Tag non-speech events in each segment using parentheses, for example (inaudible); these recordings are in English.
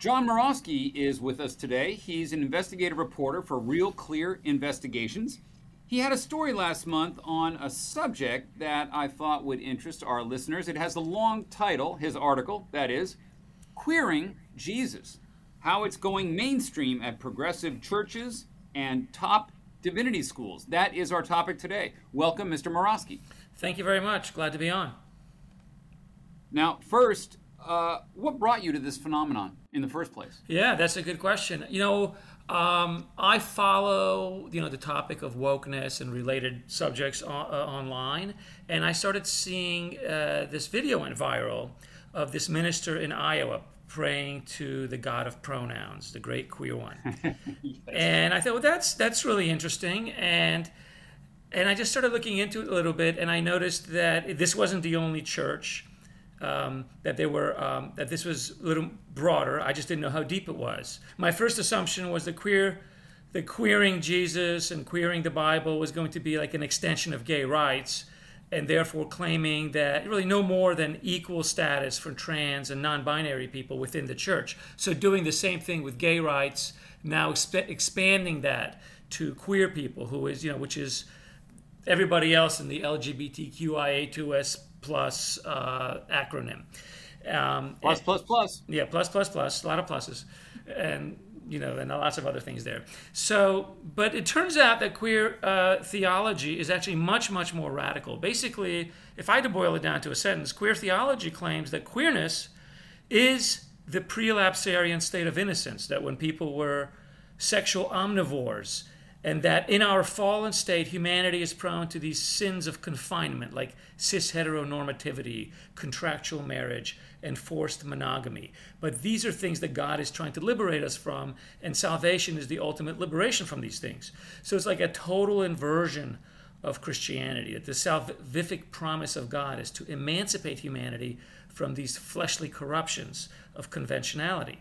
John Murawski is with us today. He's an investigative reporter for Real Clear Investigations. He had a story last month on a subject that I thought would interest our listeners. It has a long title, his article, that is, Queering Jesus How It's Going Mainstream at Progressive Churches and Top Divinity Schools. That is our topic today. Welcome, Mr. Murawski. Thank you very much. Glad to be on. Now, first, uh, what brought you to this phenomenon in the first place? Yeah, that's a good question. You know, um, I follow you know the topic of wokeness and related subjects on, uh, online, and I started seeing uh, this video went viral of this minister in Iowa praying to the God of pronouns, the great queer one. (laughs) yes. And I thought, well, that's that's really interesting, and and I just started looking into it a little bit, and I noticed that this wasn't the only church um, that they were um, that this was a little broader. I just didn't know how deep it was. My first assumption was the queer, the queering Jesus and queering the Bible was going to be like an extension of gay rights, and therefore claiming that really no more than equal status for trans and non-binary people within the church. So doing the same thing with gay rights, now exp- expanding that to queer people, who is you know which is everybody else in the LGBTQIA2S plus uh, acronym. Um, plus, plus, plus. Yeah, plus, plus, plus. A lot of pluses, and you know, and lots of other things there. So, but it turns out that queer uh, theology is actually much, much more radical. Basically, if I had to boil it down to a sentence, queer theology claims that queerness is the prelapsarian state of innocence. That when people were sexual omnivores and that in our fallen state, humanity is prone to these sins of confinement, like cis heteronormativity, contractual marriage, and forced monogamy. But these are things that God is trying to liberate us from, and salvation is the ultimate liberation from these things. So it's like a total inversion of Christianity, that the salvific promise of God is to emancipate humanity from these fleshly corruptions of conventionality.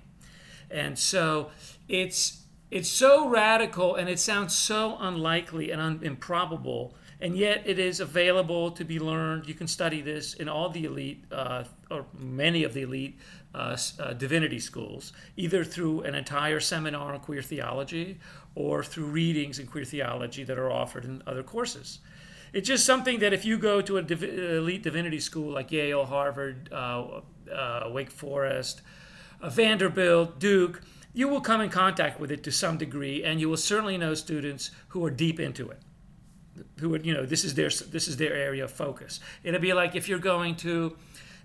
And so it's it's so radical and it sounds so unlikely and un- improbable, and yet it is available to be learned. You can study this in all the elite, uh, or many of the elite uh, uh, divinity schools, either through an entire seminar on queer theology or through readings in queer theology that are offered in other courses. It's just something that if you go to an div- elite divinity school like Yale, Harvard, uh, uh, Wake Forest, uh, Vanderbilt, Duke, you will come in contact with it to some degree, and you will certainly know students who are deep into it, who are, you know, this is their this is their area of focus. It'll be like if you're going to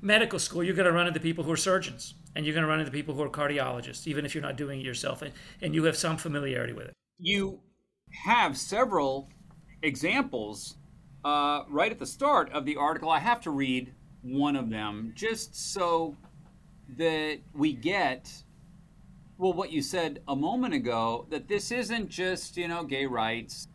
medical school, you're going to run into people who are surgeons, and you're going to run into people who are cardiologists, even if you're not doing it yourself, and, and you have some familiarity with it. You have several examples uh, right at the start of the article. I have to read one of them just so that we get well, what you said a moment ago that this isn't just, you know, gay rights.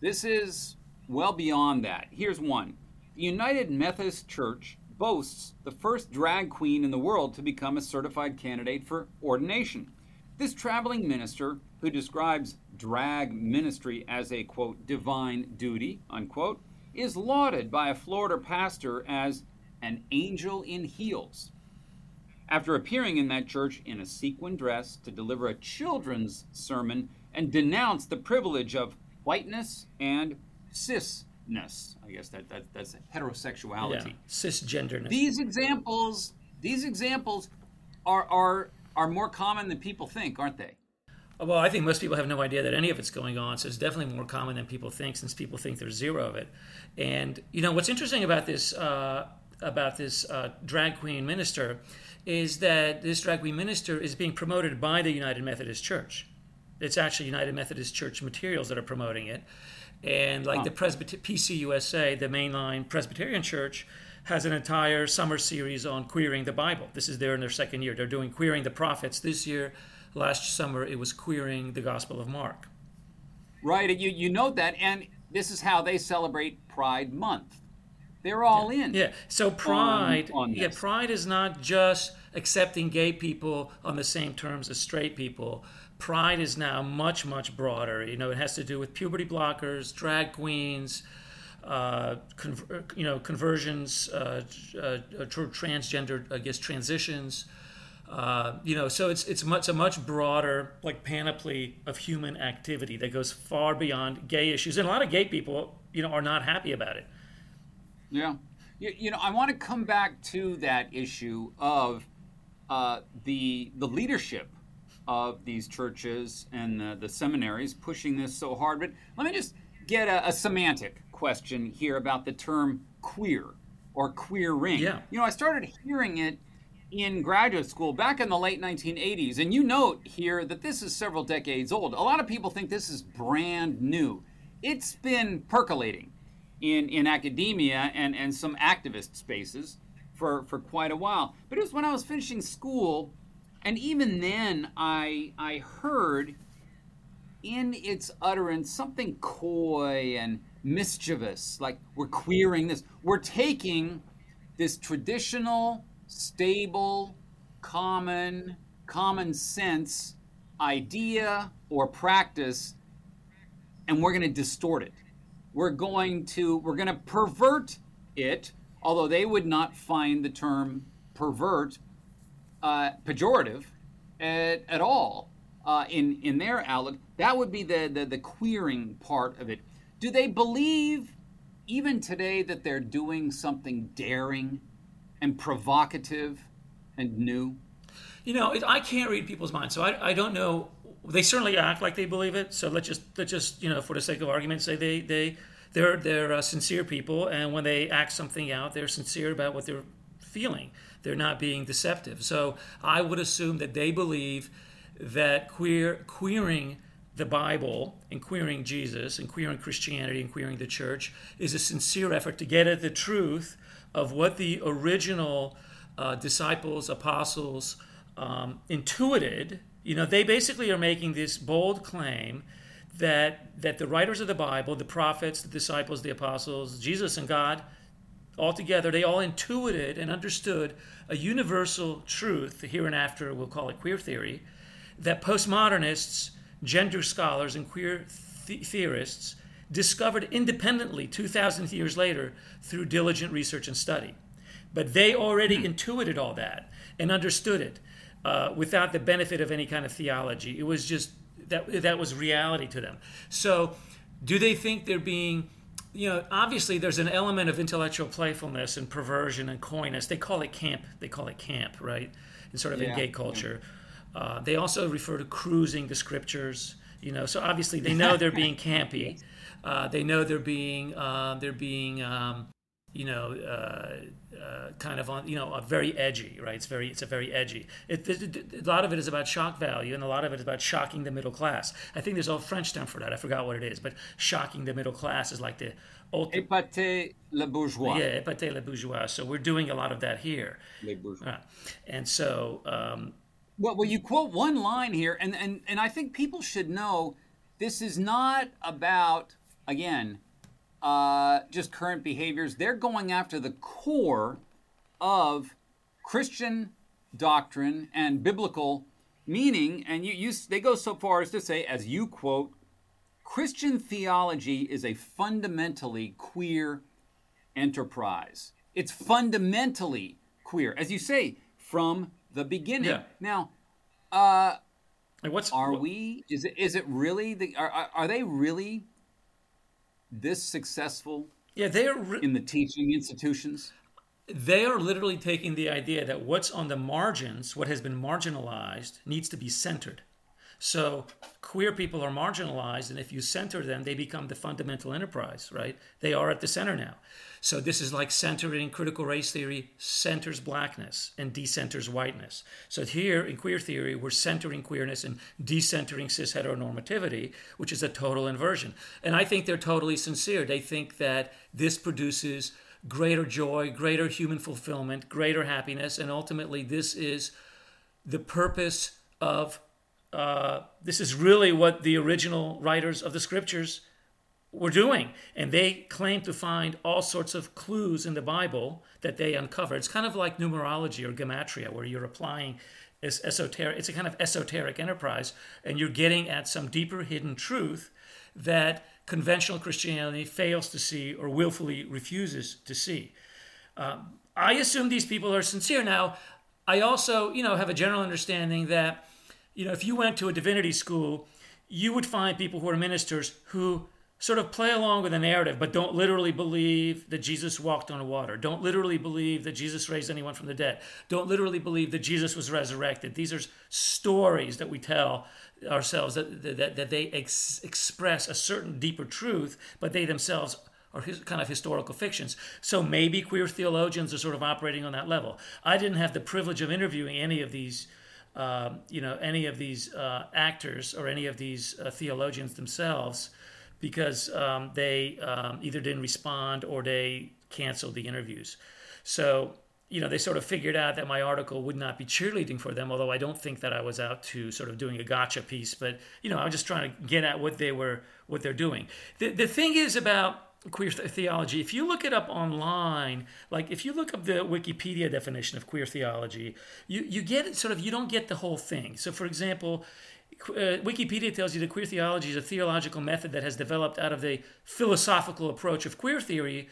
This is well beyond that. Here's one The United Methodist Church boasts the first drag queen in the world to become a certified candidate for ordination. This traveling minister, who describes drag ministry as a quote, divine duty, unquote, is lauded by a Florida pastor as an angel in heels after appearing in that church in a sequin dress to deliver a children's sermon and denounce the privilege of whiteness and cisness. I guess that, that that's heterosexuality. Yeah, cisgenderness. These examples, these examples are are are more common than people think, aren't they? Well, I think most people have no idea that any of it's going on, so it's definitely more common than people think, since people think there's zero of it. And you know what's interesting about this uh, about this uh, drag queen minister is that this drag queen minister is being promoted by the United Methodist Church. It's actually United Methodist Church materials that are promoting it, and like the Presbyter- PCUSA, the mainline Presbyterian Church, has an entire summer series on queering the Bible. This is there in their second year. They're doing queering the prophets this year. Last summer, it was queering the Gospel of Mark. Right, you you note that, and this is how they celebrate Pride Month. They're all in. Yeah. So pride, on yeah, pride is not just accepting gay people on the same terms as straight people. Pride is now much much broader. You know, it has to do with puberty blockers, drag queens, uh, con- you know, conversions, uh, uh, transgender, I guess, transitions. Uh, you know, so it's it's much a much broader like panoply of human activity that goes far beyond gay issues, and a lot of gay people, you know, are not happy about it. Yeah. You, you know, I want to come back to that issue of uh, the the leadership of these churches and the, the seminaries pushing this so hard. But let me just get a, a semantic question here about the term queer or queering. Yeah. You know, I started hearing it in graduate school back in the late 1980s, and you note here that this is several decades old. A lot of people think this is brand new. It's been percolating in, in academia and, and some activist spaces for, for quite a while. But it was when I was finishing school, and even then I, I heard in its utterance something coy and mischievous, like we're queering this. We're taking this traditional, stable, common, common sense idea or practice and we're going to distort it. We're going to we're going to pervert it, although they would not find the term pervert uh, pejorative at, at all uh, in in their outlook. That would be the, the the queering part of it. Do they believe even today that they're doing something daring and provocative and new? You know, it, I can't read people's minds, so I, I don't know. They certainly act like they believe it. So let's just let's just you know, for the sake of argument, say they they they're they're uh, sincere people, and when they act something out, they're sincere about what they're feeling. They're not being deceptive. So I would assume that they believe that queer queering the Bible and queering Jesus and queering Christianity and queering the church is a sincere effort to get at the truth of what the original uh, disciples, apostles um, intuited. You know, they basically are making this bold claim that that the writers of the Bible, the prophets, the disciples, the apostles, Jesus and God, all together, they all intuited and understood a universal truth, the here and after, we'll call it queer theory, that postmodernists, gender scholars, and queer th- theorists discovered independently 2,000 years later through diligent research and study. But they already hmm. intuited all that and understood it uh, without the benefit of any kind of theology. It was just that that was reality to them. So, do they think they're being you know, obviously there's an element of intellectual playfulness and perversion and coyness. They call it camp. They call it camp, right? And sort of in gay culture. Uh, they also refer to cruising the scriptures. You know, so obviously they know (laughs) they're being campy. Uh, they know they're being uh, they're being um, you know uh, uh, kind of on you know uh, very edgy, right? It's very it's a very edgy. It, it- it- a lot of it is about shock value, and a lot of it is about shocking the middle class. I think there's a French term for that. I forgot what it is, but shocking the middle class is like the ultimate. Épater le bourgeois. Yeah, épater le bourgeois. So we're doing a lot of that here, Les bourgeois. Uh, and so um, Well, well, you quote one line here, and, and, and I think people should know this is not about, again, uh, just current behaviors. They're going after the core of Christian doctrine and biblical meaning. And you, you, they go so far as to say, as you quote, Christian theology is a fundamentally queer enterprise. It's fundamentally queer, as you say, from the beginning. Yeah. Now, uh, what's are we? Is it? Is it really the? Are, are they really this successful yeah they're re- in the teaching institutions? they are literally taking the idea that what's on the margins, what has been marginalized, needs to be centered. So queer people are marginalized, and if you center them, they become the fundamental enterprise, right? They are at the center now. So this is like centering critical race theory centers blackness and decenters whiteness. So here in queer theory, we're centering queerness and decentering cis heteronormativity, which is a total inversion. And I think they're totally sincere. They think that this produces greater joy, greater human fulfillment, greater happiness, and ultimately this is the purpose of uh, this is really what the original writers of the scriptures were doing. And they claim to find all sorts of clues in the Bible that they uncover. It's kind of like numerology or gematria, where you're applying this esoteric, it's a kind of esoteric enterprise, and you're getting at some deeper hidden truth that conventional Christianity fails to see or willfully refuses to see. Um, I assume these people are sincere. Now, I also, you know, have a general understanding that, you know, if you went to a divinity school, you would find people who are ministers who sort of play along with the narrative, but don't literally believe that Jesus walked on water. Don't literally believe that Jesus raised anyone from the dead. Don't literally believe that Jesus was resurrected. These are stories that we tell ourselves that, that, that they ex- express a certain deeper truth, but they themselves are his, kind of historical fictions. So maybe queer theologians are sort of operating on that level. I didn't have the privilege of interviewing any of these. Uh, you know, any of these uh, actors or any of these uh, theologians themselves, because um, they um, either didn't respond or they canceled the interviews. So, you know, they sort of figured out that my article would not be cheerleading for them, although I don't think that I was out to sort of doing a gotcha piece, but, you know, I was just trying to get at what they were, what they're doing. The, the thing is about queer theology, if you look it up online, like if you look up the Wikipedia definition of queer theology, you, you get sort of, you don't get the whole thing. So, for example, uh, Wikipedia tells you that queer theology is a theological method that has developed out of the philosophical approach of queer theory,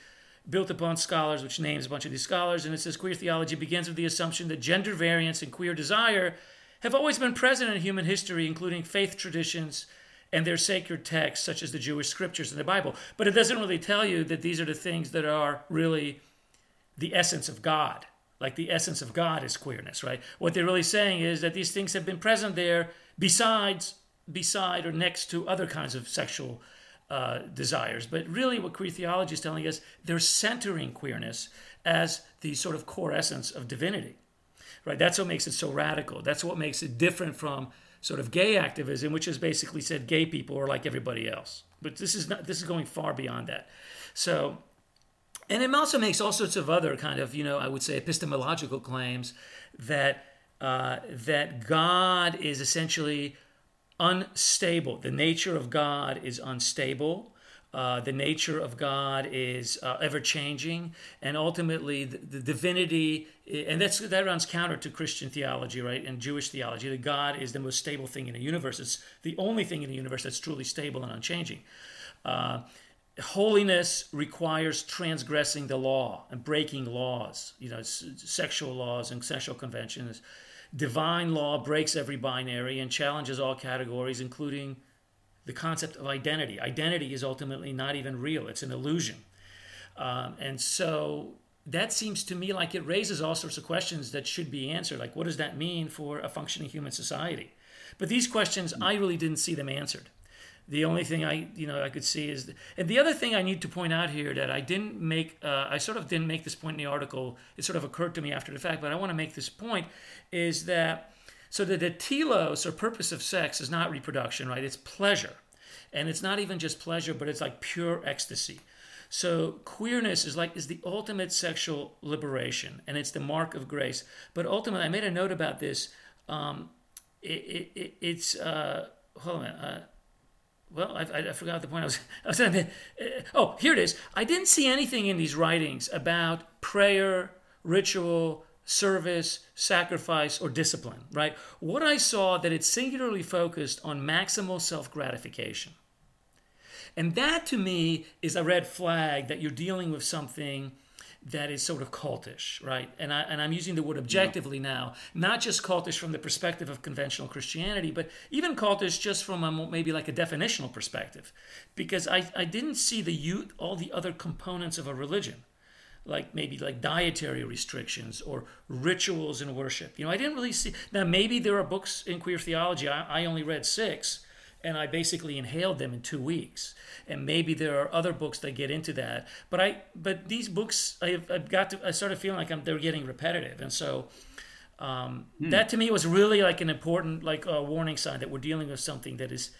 built upon scholars, which names a bunch of these scholars. And it says queer theology begins with the assumption that gender variance and queer desire have always been present in human history, including faith traditions and their sacred texts, such as the Jewish scriptures and the Bible. But it doesn't really tell you that these are the things that are really the essence of God. Like the essence of God is queerness, right? What they're really saying is that these things have been present there besides beside or next to other kinds of sexual uh, desires. But really, what queer theology is telling us, they're centering queerness as the sort of core essence of divinity. Right? That's what makes it so radical. That's what makes it different from sort of gay activism, which has basically said gay people are like everybody else. But this is not. This is going far beyond that. So, and it also makes all sorts of other kind of, you know, I would say epistemological claims that uh, that God is essentially unstable. The nature of God is unstable. Uh, the nature of God is uh, ever changing, and ultimately the, the, divinity, and that's that runs counter to Christian theology, right, and Jewish theology. That God is the most stable thing in the universe. It's the only thing in the universe that's truly stable and unchanging. Uh, holiness requires transgressing the law and breaking laws, you know, sexual laws and sexual conventions. Divine law breaks every binary and challenges all categories, including the concept of identity. Identity is ultimately not even real, it's an illusion. Um, and so that seems to me like it raises all sorts of questions that should be answered. Like, what does that mean for a functioning human society? But these questions, I really didn't see them answered. The only thing I, you know, I could see is, and the other thing I need to point out here that I didn't make, uh, I sort of didn't make this point in the article. It sort of occurred to me after the fact, but I want to make this point, is that so that the telos or purpose of sex is not reproduction, right? It's pleasure, and it's not even just pleasure, but it's like pure ecstasy. So queerness is like is the ultimate sexual liberation, and it's the mark of grace. But ultimately, I made a note about this. Um, it, it, it's uh, hold on. Uh, well, I, I, forgot the point I was. (laughs) I was uh, oh, here it is. I didn't see anything in these writings about prayer, ritual, service, sacrifice, or discipline. Right? What I saw that it's singularly focused on maximal self gratification, and that to me is a red flag that you're dealing with something that is sort of cultish, right? And, I, and I'm using the word objectively yeah. now, not just cultish from the perspective of conventional Christianity, but even cultish just from a, maybe like a definitional perspective, because I, I didn't see the youth, all the other components of a religion. Like maybe like dietary restrictions or rituals in worship. You know, I didn't really see. Now, maybe there are books in queer theology. I, I only read six, and I basically inhaled them in two weeks. And maybe there are other books that get into that. But I, but these books, I've, I've got to. I started feeling like I'm, they're getting repetitive, and so. Um, hmm. That to me was really like an important like a warning sign that we're dealing with something that is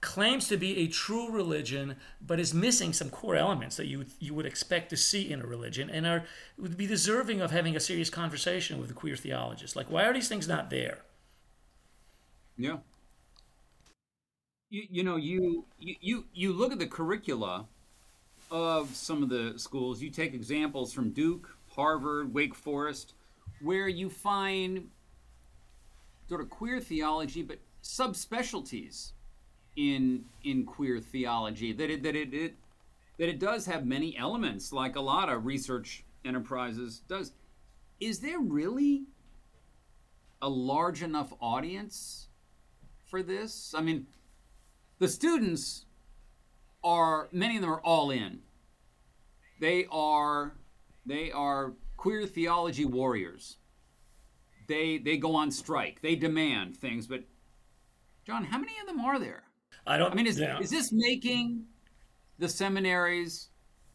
claims to be a true religion, but is missing some core elements that you you would expect to see in a religion, and are would be deserving of having a serious conversation with a queer theologist. Like, why are these things not there? Yeah. You, you know you, you you look at the curricula of some of the schools. You take examples from Duke, Harvard, Wake Forest, where you find sort of queer theology, but subspecialties in in queer theology that it that it, it that it does have many elements like a lot of research enterprises does. Is there really a large enough audience for this? I mean the students are many of them are all in. They are they are queer theology warriors. They they go on strike. They demand things but john how many of them are there I don't. I mean, is yeah. is this making the seminaries,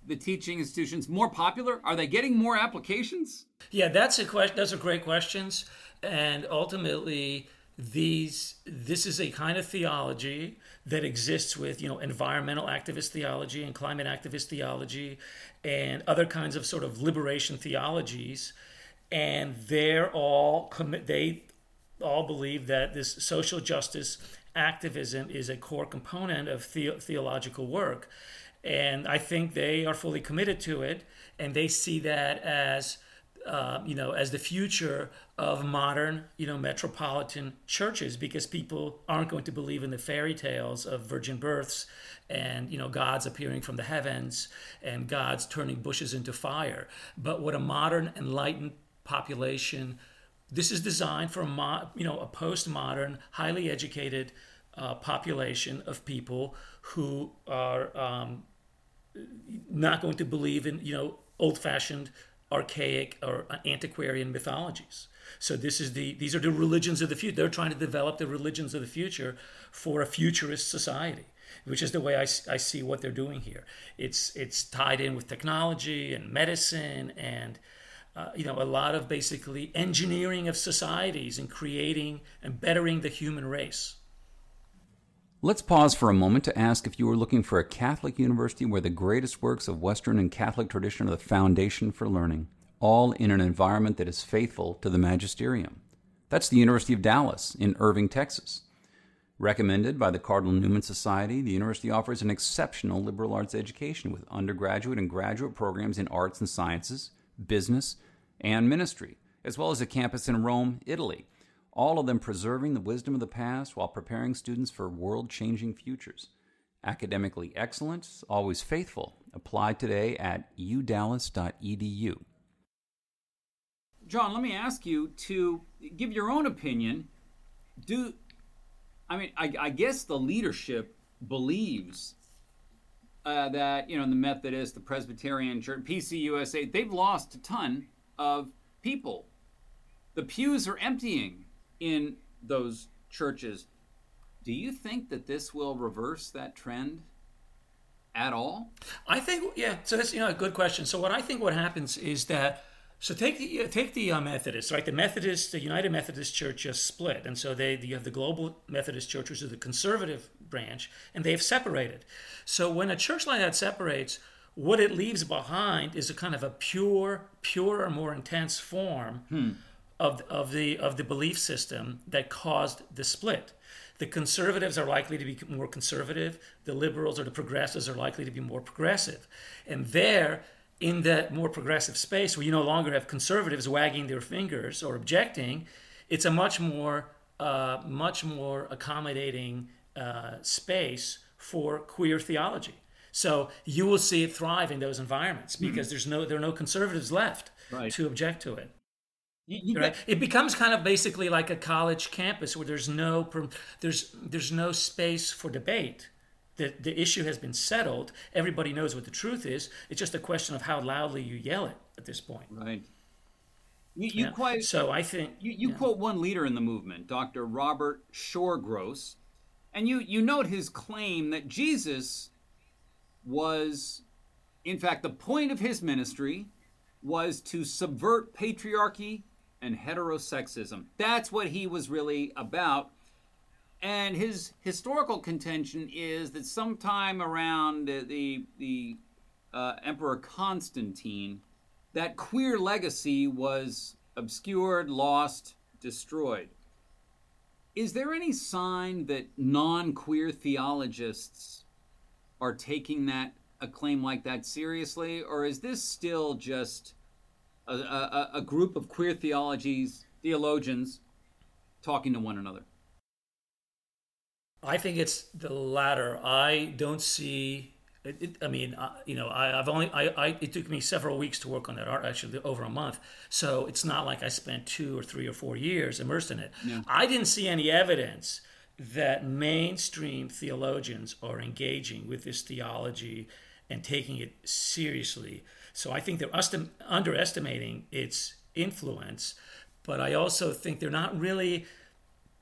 the teaching institutions more popular? Are they getting more applications? Yeah, that's a question. Those are great questions, and ultimately, these this is a kind of theology that exists with you know environmental activist theology and climate activist theology and other kinds of sort of liberation theologies and they're all commit they all believe that this social justice activism is a core component of the- theological work. And I think they are fully committed to it, and they see that as uh, you know, as the future of modern, you know, metropolitan churches, because people aren't going to believe in the fairy tales of virgin births and you know God's appearing from the heavens and God's turning bushes into fire. But what a modern, enlightened population this is designed for a mo- you know a postmodern, highly educated uh, population of people who are um, not going to believe in you know old-fashioned, archaic or antiquarian mythologies. So this is the these are the religions of the future. They're trying to develop the religions of the future for a futurist society which is the way I, I see what they're doing here. It's it's tied in with technology and medicine and uh, you know, a lot of basically engineering of societies and creating and bettering the human race. Let's pause for a moment to ask if you are looking for a Catholic university where the greatest works of Western and Catholic tradition are the foundation for learning, all in an environment that is faithful to the magisterium. That's the University of Dallas in Irving, Texas. Recommended by the Cardinal Newman Society, the university offers an exceptional liberal arts education with undergraduate and graduate programs in arts and sciences, business, and ministry, as well as a campus in Rome, Italy, all of them preserving the wisdom of the past while preparing students for world changing futures. Academically excellent, always faithful. Apply today at udallas.edu. John, let me ask you to give your own opinion. Do I mean I, I guess the leadership believes uh, that you know the Methodist, the Presbyterian Church, PCUSA, they've lost a ton of people. The pews are emptying in those churches. Do you think that this will reverse that trend at all? I think, yeah. So that's you know a good question. So what I think what happens is that so take the take the uh, Methodists, right? The Methodist, the United Methodist Church just split, and so they you have the Global Methodist Church, which is the conservative branch, and they've separated. So when a church like that separates, what it leaves behind is a kind of a pure, purer, more intense form hmm. of, of the of the belief system that caused the split. The conservatives are likely to be more conservative. The liberals or the progressives are likely to be more progressive. And there, in that more progressive space where you no longer have conservatives wagging their fingers or objecting, it's a much more uh, much more accommodating uh, space for queer theology. So you will see it thrive in those environments mm-hmm. because mm-hmm. there's no there are no conservatives left right. to object to it. You, you right? It becomes kind of basically like a college campus where there's no there's there's no space for debate. The, the issue has been settled. Everybody knows what the truth is. It's just a question of how loudly you yell it. at this point. Right. You, you Yeah. quite So I think you, you quote one leader in the movement, Dr. Robert Shore-Goss, and you, you note his claim that Jesus was, in fact, the point of his ministry was to subvert patriarchy and heterosexism. That's what he was really about. And his historical contention is that sometime around the, the, the uh, Emperor Constantine, that queer legacy was obscured, lost, destroyed. Is there any sign that non queer theologists are taking that a claim like that seriously, or is this still just a, a, a group of queer theologies theologians talking to one another? I think it's the latter. I don't see. It, it, I mean, uh, you know, I, I've only. I, I. It took me several weeks to work on that art. Actually, over a month. So it's not like I spent two or three or four years immersed in it. I didn't see any evidence that mainstream theologians are engaging with this theology and taking it seriously. So I think they're underestimating its influence, but I also think they're not really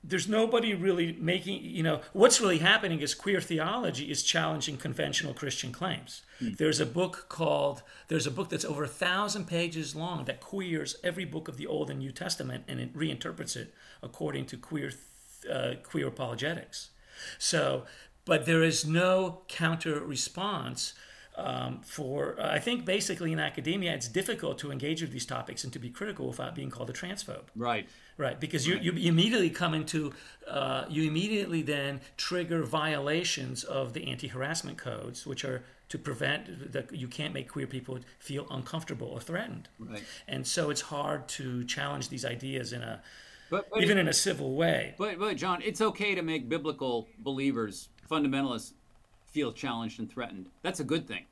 there's nobody really making you know what's really happening is queer theology is challenging conventional christian claims hmm. there's a book called there's a book that's over a thousand pages long that queers every book of the old and new testament and it reinterprets it according to queer uh, queer apologetics so but there is no counter response um, for I think basically in academia it's difficult to engage with these topics and to be critical without being called a transphobe. Right. Right, because you, you immediately come into, uh, you immediately then trigger violations of the anti harassment codes, which are to prevent that you can't make queer people feel uncomfortable or threatened. Right. And so it's hard to challenge these ideas in a, But, but even in a civil way. But, but John, it's okay to make biblical believers, fundamentalists, feel challenged and threatened. That's a good thing.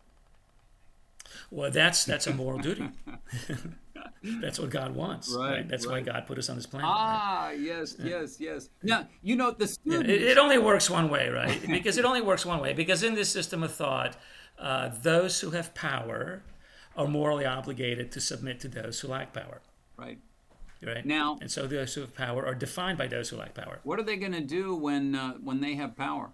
Well, that's that's a moral duty. (laughs) that's what God wants. Right, Right. That's right. why God put us on this planet. right? Ah, yes, yes, yes. Now, you know, the Yeah, students. it, it only works one way, right? (laughs) Because it only works one way. Because in this system of thought, uh, those who have power are morally obligated to submit to those who lack power, right. Right? Now- and so those who have power are defined by those who lack power. What are they going to do when uh, when they have power?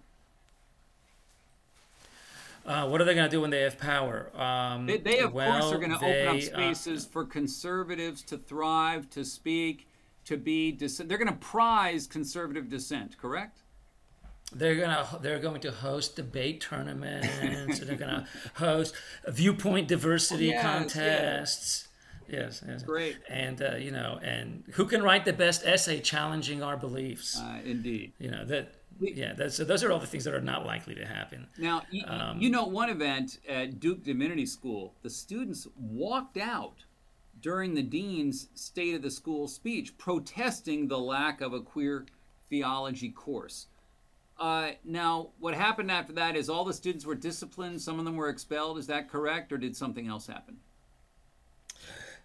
Uh, what are they going to do when they have power? Um, They, they of well, course, are going to open up uh, spaces for conservatives to thrive, to speak, to be. Dis- they're going to prize conservative dissent, correct? They're gonna they're going to host debate tournaments. they're gonna (laughs) host viewpoint diversity yes. contests. Yes, yes. Great. And uh, you know, and who can write the best essay challenging our beliefs? Uh, indeed. you know that. Yeah, that's, so those are all the things that are not likely to happen. Now, you, Um, you know, one event at Duke Divinity School, the students walked out during the dean's State of the School speech protesting the lack of a queer theology course. Uh, now, what happened after that is all the students were disciplined, some of them were expelled. Is that correct, or did something else happen?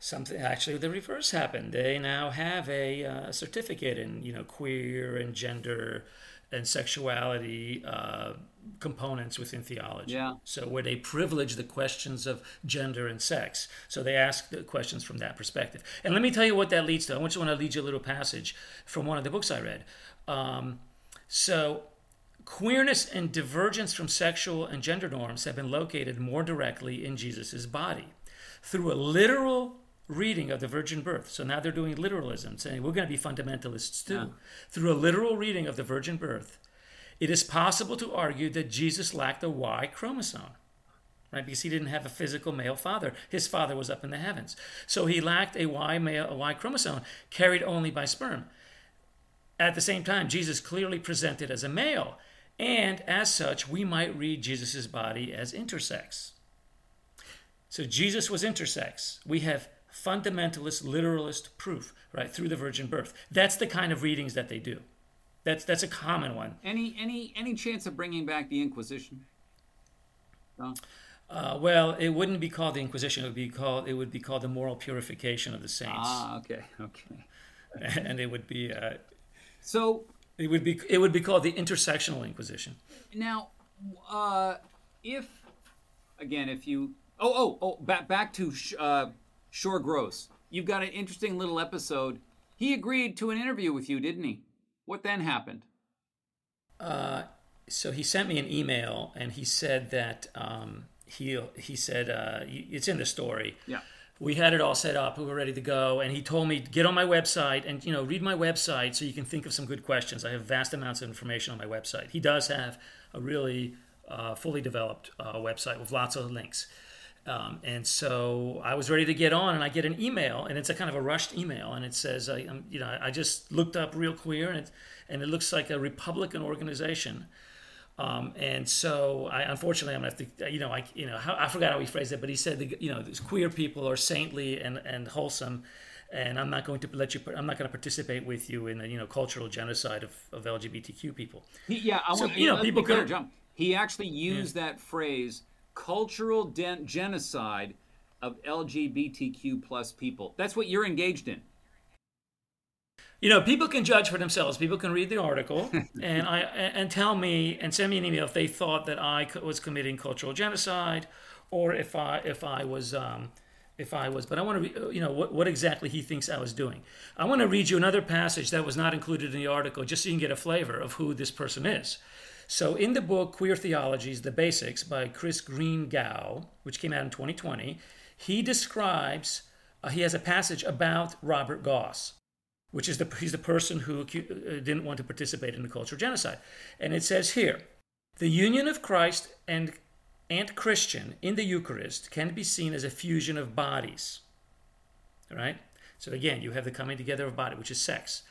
Something actually the reverse happened. They now have a uh, certificate in you know queer and gender and sexuality uh, components within theology. Yeah. So where they privilege the questions of gender and sex. So they ask the questions from that perspective. And let me tell you what that leads to. I want you want to lead you a little passage from one of the books I read. Um, so queerness and divergence from sexual and gender norms have been located more directly in Jesus' body through a literal reading of the virgin birth. So now they're doing literalism, saying we're going to be fundamentalists too. Through a literal reading of the virgin birth, it is possible to argue that Jesus lacked a Y chromosome. Right, because he didn't have a physical male father. His father was up in the heavens. So he lacked a Y male, a Y chromosome carried only by sperm. At the same time, Jesus clearly presented as a male, and as such, we might read Jesus' body as intersex. So Jesus was intersex. We have fundamentalist, literalist proof, right, through the virgin birth. That's the kind of readings that they do. That's that's a common one. Any any any chance of bringing back the Inquisition? No? Uh, well, it wouldn't be called the Inquisition. It would be called it would be called the moral purification of the saints, Ah, okay, okay. (laughs) and it would be uh, So it would be it would be called the intersectional Inquisition. Now, uh, if again, if you oh oh oh back back to Uh, Goss, you've got an interesting little episode. He agreed to an interview with you, didn't he? What then happened? Uh, so he sent me an email and he said that um, he he said uh, it's in the story. Yeah. We had it all set up. We were ready to go, and he told me get on my website and you know read my website so you can think of some good questions. I have vast amounts of information on my website. He does have a really uh, fully developed uh, website with lots of links. Um, and so I was ready to get on, and I get an email, and it's a kind of a rushed email, and it says, I, am you know, I just looked up Real Clear, and it, and it looks like a Republican organization. Um, and so, I unfortunately, I'm gonna have to, you know, I, you know, how, I forgot how he phrased it, but he said, that, you know, these queer people are saintly and, and wholesome, and I'm not going to let you, I'm not going to participate with you in the, you know, cultural genocide of, of LGBTQ people. He, yeah, I So, want you know, people could- John. He actually used that phrase, cultural den- genocide of LGBTQ plus people. That's what you're engaged in. You know, people can judge for themselves. People can read the article (laughs) and I and tell me and send me an email if they thought that I was committing cultural genocide, or if I if I was um, if I was. But I want to, re- you know, what what exactly he thinks I was doing. I want to read you another passage that was not included in the article, just so you can get a flavor of who this person is. So, in the book Queer Theologies: The Basics by Chris Greenough, which came out in 2020, he describes. Uh, he has a passage about Robert Goss which is the he's the person who uh, didn't want to participate in the cultural genocide. And it says here, the union of Christ and and Christian in the Eucharist can be seen as a fusion of bodies. All right? So again, you have the coming together of body, which is sex.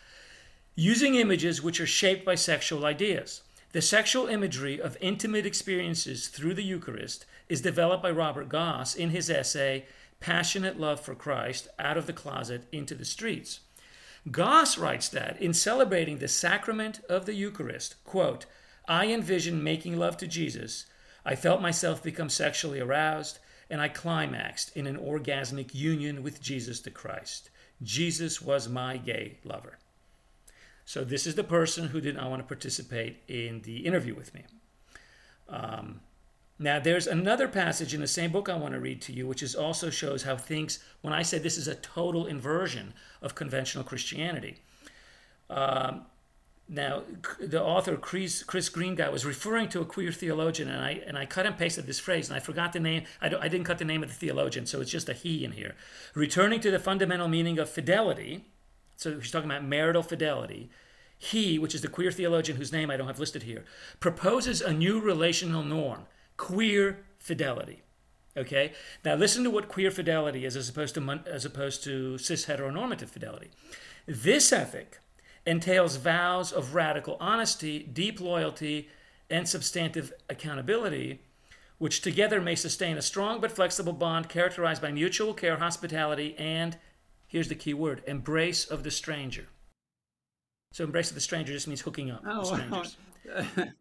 Using images which are shaped by sexual ideas. The sexual imagery of intimate experiences through the Eucharist is developed by Robert Goss in his essay Passionate Love for Christ Out of the Closet into the Streets. Goss writes that in celebrating the sacrament of the Eucharist, quote, I envisioned making love to Jesus. I felt myself become sexually aroused, and I climaxed in an orgasmic union with Jesus the Christ. Jesus was my gay lover. So this is the person who did not want to participate in the interview with me. Um, now, there's another passage in the same book I want to read to you, which is also shows how things, when I say this is a total inversion of conventional Christianity. Um, now, the author Chris, Chris Greenough was referring to a queer theologian, and I and I cut and pasted this phrase, and I forgot the name. I, I didn't cut the name of the theologian, so it's just a he in here. Returning to the fundamental meaning of fidelity. So he's talking about marital fidelity. He, which is the queer theologian whose name I don't have listed here, proposes a new relational norm queer fidelity. Okay? Now listen to what queer fidelity is as opposed to as opposed to cis heteronormative fidelity. This ethic entails vows of radical honesty, deep loyalty, and substantive accountability, which together may sustain a strong but flexible bond characterized by mutual care, hospitality, and here's the key word embrace of the stranger. So, embrace of the stranger just means hooking up with oh, strangers. (laughs)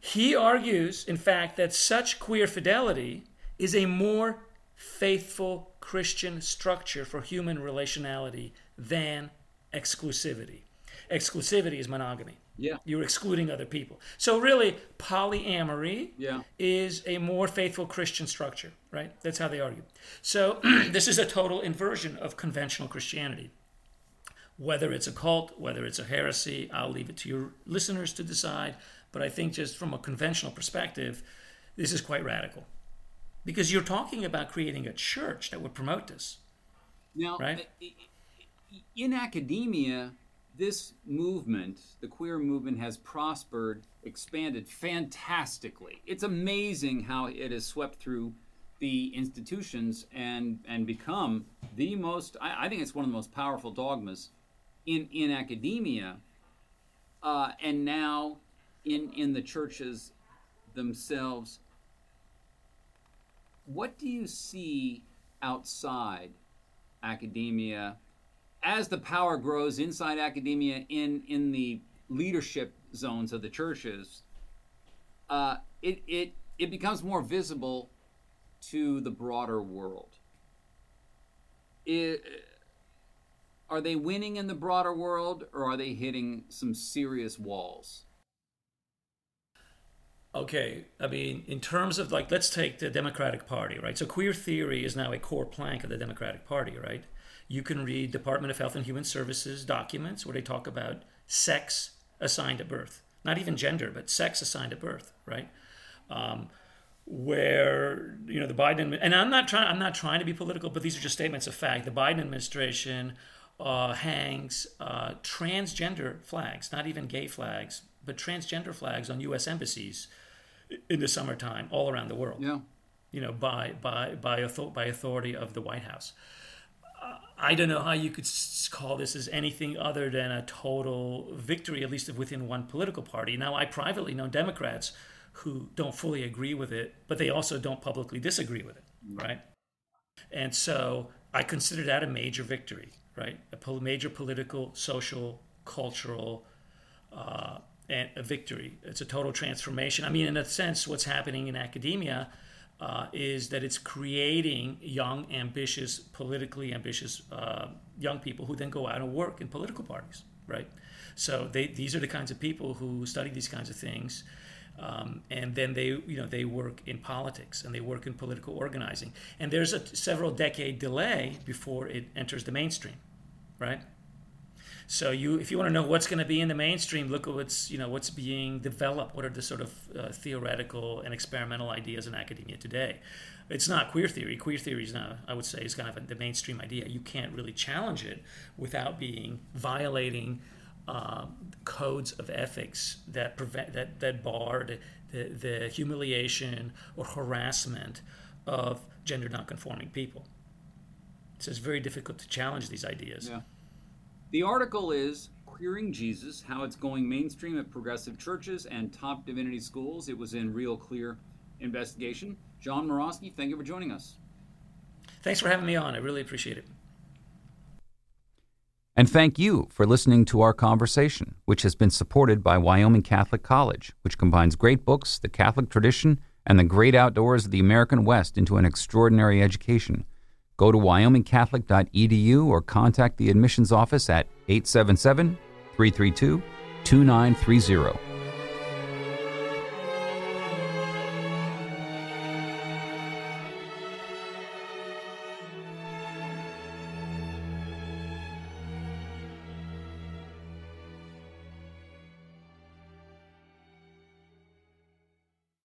He argues, in fact, that such queer fidelity is a more faithful Christian structure for human relationality than exclusivity. Exclusivity is monogamy. Yeah. You're excluding other people. So, really, polyamory Yeah. is a more faithful Christian structure, right? That's how they argue. So, (clears throat) this is a total inversion of conventional Christianity. Whether it's a cult, whether it's a heresy, I'll leave it to your listeners to decide. But I think, just from a conventional perspective, this is quite radical. Because you're talking about creating a church that would promote this. Now, Right. in academia, this movement, the queer movement, has prospered, expanded fantastically. It's amazing how it has swept through the institutions and and become the most. I, I think it's one of the most powerful dogmas in in academia, uh, and now in in the churches themselves. What do you see outside academia as the power grows inside academia in in the leadership zones of the churches uh, it it it becomes more visible to the broader world it, are they winning in the broader world or are they hitting some serious walls Okay, I mean, in terms of like, let's take the Democratic Party, right? So queer theory is now a core plank of the Democratic Party, right? You can read Department of Health and Human Services documents where they talk about sex assigned at birth, not even gender, but sex assigned at birth, right? Um, where you know the Biden and I'm not trying I'm not trying to be political, but these are just statements of fact. The Biden administration uh, hangs uh, transgender flags, not even gay flags, but transgender flags on U.S. embassies in the summertime all around the world. Yeah. You know, by by by by authority of the White House. I don't know how you could call this as anything other than a total victory, at least within one political party. Now, I privately know Democrats who don't fully agree with it, but they also don't publicly disagree with it, right? And so I consider that a major victory, right? A major political, social, cultural uh, and a victory. It's a total transformation. I mean, in a sense, what's happening in academia uh, is that it's creating young, ambitious, politically ambitious uh, young people who then go out and work in political parties, right? So they, these are the kinds of people who study these kinds of things. Um, and then they, you know, they work in politics and they work in political organizing. And there's a several decade delay before it enters the mainstream, right? So you, if you want to know what's going to be in the mainstream, look at what's you know what's being developed. What are the sort of uh, theoretical and experimental ideas in academia today? It's not queer theory. Queer theory is now, I would say, is kind of a, the mainstream idea. You can't really challenge it without being violating uh, codes of ethics that prevent that that bar the, the, the humiliation or harassment of gender nonconforming people. So it's very difficult to challenge these ideas. Yeah. The article is Queering Jesus How It's Going Mainstream at Progressive Churches and Top Divinity Schools. It was in Real Clear Investigation. John Murawski, thank you for joining us. Thanks for having me on. I really appreciate it. And thank you for listening to our conversation, which has been supported by Wyoming Catholic College, which combines great books, the Catholic tradition, and the great outdoors of the American West into an extraordinary education. Go to wyomingcatholic.edu or contact the admissions office at 877 332 2930.